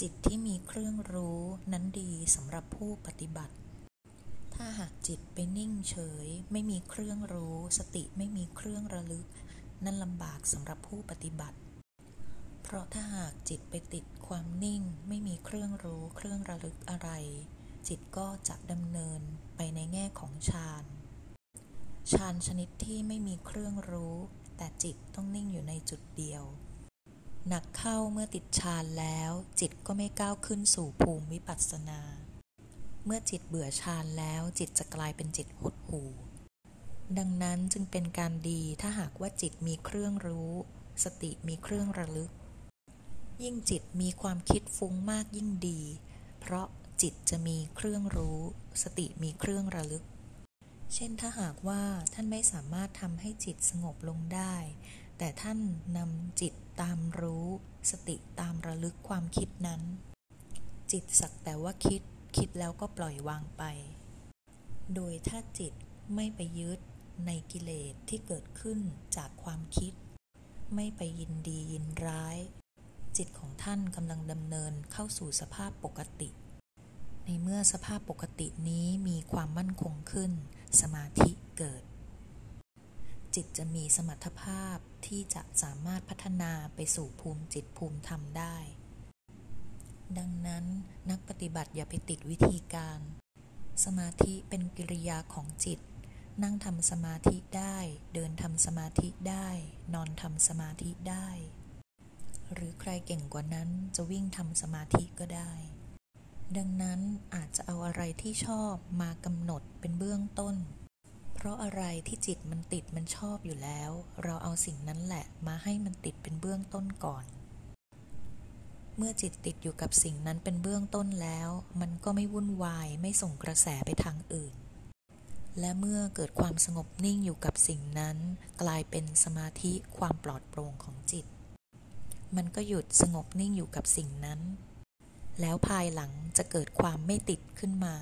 จิตที่มีเครื่องรู้นั้นดีสำหรับผู้ปฏิบัติ ถ้าหากจิตไปนิ่งเฉย ไม่มีเครื่องรู้ สติไม่มีเครื่องระลึก นั่นลำบากสำหรับผู้ปฏิบัติ เพราะถ้าหากจิตไปติดความนิ่ง ไม่มีเครื่องรู้เครื่องระลึกอะไร จิตก็จะดำเนินไปในแง่ของฌานฌานชนิดที่ไม่มีเครื่องรู้ แต่จิตต้องนิ่งอยู่ในจุดเดียว หนักเข้าเมื่อติดฌานแล้ว จิตก็ไม่ก้าวขึ้นสู่ภูมิวิปัสสนา เมื่อจิตเบื่อฌานแล้วจิตจะกลายเป็นจิตหดหู่ดังนั้นจึงเป็นการดีถ้าหากว่าจิตมีเครื่องรู้ สติมีเครื่องระลึก ยิ่งจิตมีความคิดฟุ้งมากยิ่งดี เพราะจิตจะมีเครื่องรู้ สติมีเครื่องระลึก เช่นถ้าหากว่าท่านไม่สามารถทำให้จิตสงบลงได้ แต่ท่านนำจิตตามรู้ สติตามระลึกความคิดนั้น จิตสักแต่ว่าคิด คิดแล้วก็ปล่อยวางไป โดยถ้าจิตไม่ไปยึดในกิเลสที่เกิดขึ้นจากความคิด ไม่ไปยินดียินร้าย จิตของท่านกำลังดำเนินเข้าสู่สภาพปกติ ในเมื่อสภาพปกตินี้มีความมั่นคงขึ้น สมาธิ จิตจะมีสมรรถภาพที่จะสามารถพัฒนาไปสู่ภูมิจิตภูมิธรรมได้ ดังนั้นนักปฏิบัติอย่าไปติดวิธีการ สมาธิเป็นกิริยาของจิต นั่งทำสมาธิได้ เดินทำสมาธิได้ นอนทำสมาธิได้ หรือใครเก่งกว่านั้นจะวิ่งทำสมาธิก็ได้ ดังนั้นอาจจะเอาอะไรที่ชอบมากำหนดเป็นเบื้องต้น เพราะอะไรที่จิตมันติดมันชอบอยู่แล้ว เราเอาสิ่งนั้นแหละมาให้มันติดเป็นเบื้องต้นก่อน เมื่อจิตติดอยู่กับสิ่งนั้นเป็นเบื้องต้นแล้ว มันก็ไม่วุ่นวายไม่ส่งกระแสไปทางอื่น และเมื่อเกิดความสงบนิ่งอยู่กับสิ่งนั้น กลายเป็นสมาธิความปลอดโปร่งของจิต มันก็หยุดสงบนิ่งอยู่กับสิ่งนั้น แล้วภายหลังจะเกิดความไม่ติดขึ้นมา